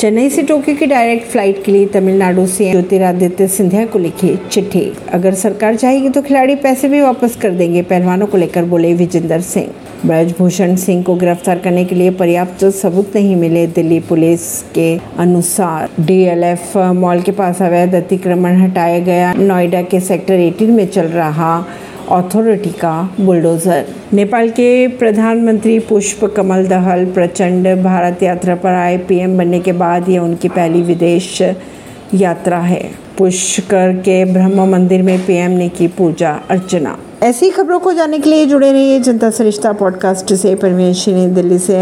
चेन्नई से टोक्यो की direct flight के लिए तमिलनाडु से ज्योतिरादित्य सिंधिया को लिखी चिट्ठी। अगर सरकार चाहेगी तो खिलाड़ी पैसे भी वापस कर देंगे, पहलवानों को लेकर बोले विजेंदर सिंह। ब्रजभूषण सिंह को गिरफ़्तार करने के लिए पर्याप्त सबूत नहीं मिले, दिल्ली पुलिस के अनुसार। डीएलएफ मॉल के पास अवैध अतिक्रमण हटाया गया, नोएडा के सेक्टर 18 में चल रहा अथॉरिटी का बुलडोजर नेपाल के प्रधानमंत्री पुष्प कमल दहल प्रचंड भारत यात्रा पर आए पीएम बनने के बाद यह उनकी पहली विदेश यात्रा है पुष्कर के ब्रह्म मंदिर में पीएम ने की पूजा अर्चना ऐसी खबरों को जानने के लिए जुड़े रहिए जनता सरिश्ता पॉडकास्ट से। परमेश दिल्ली से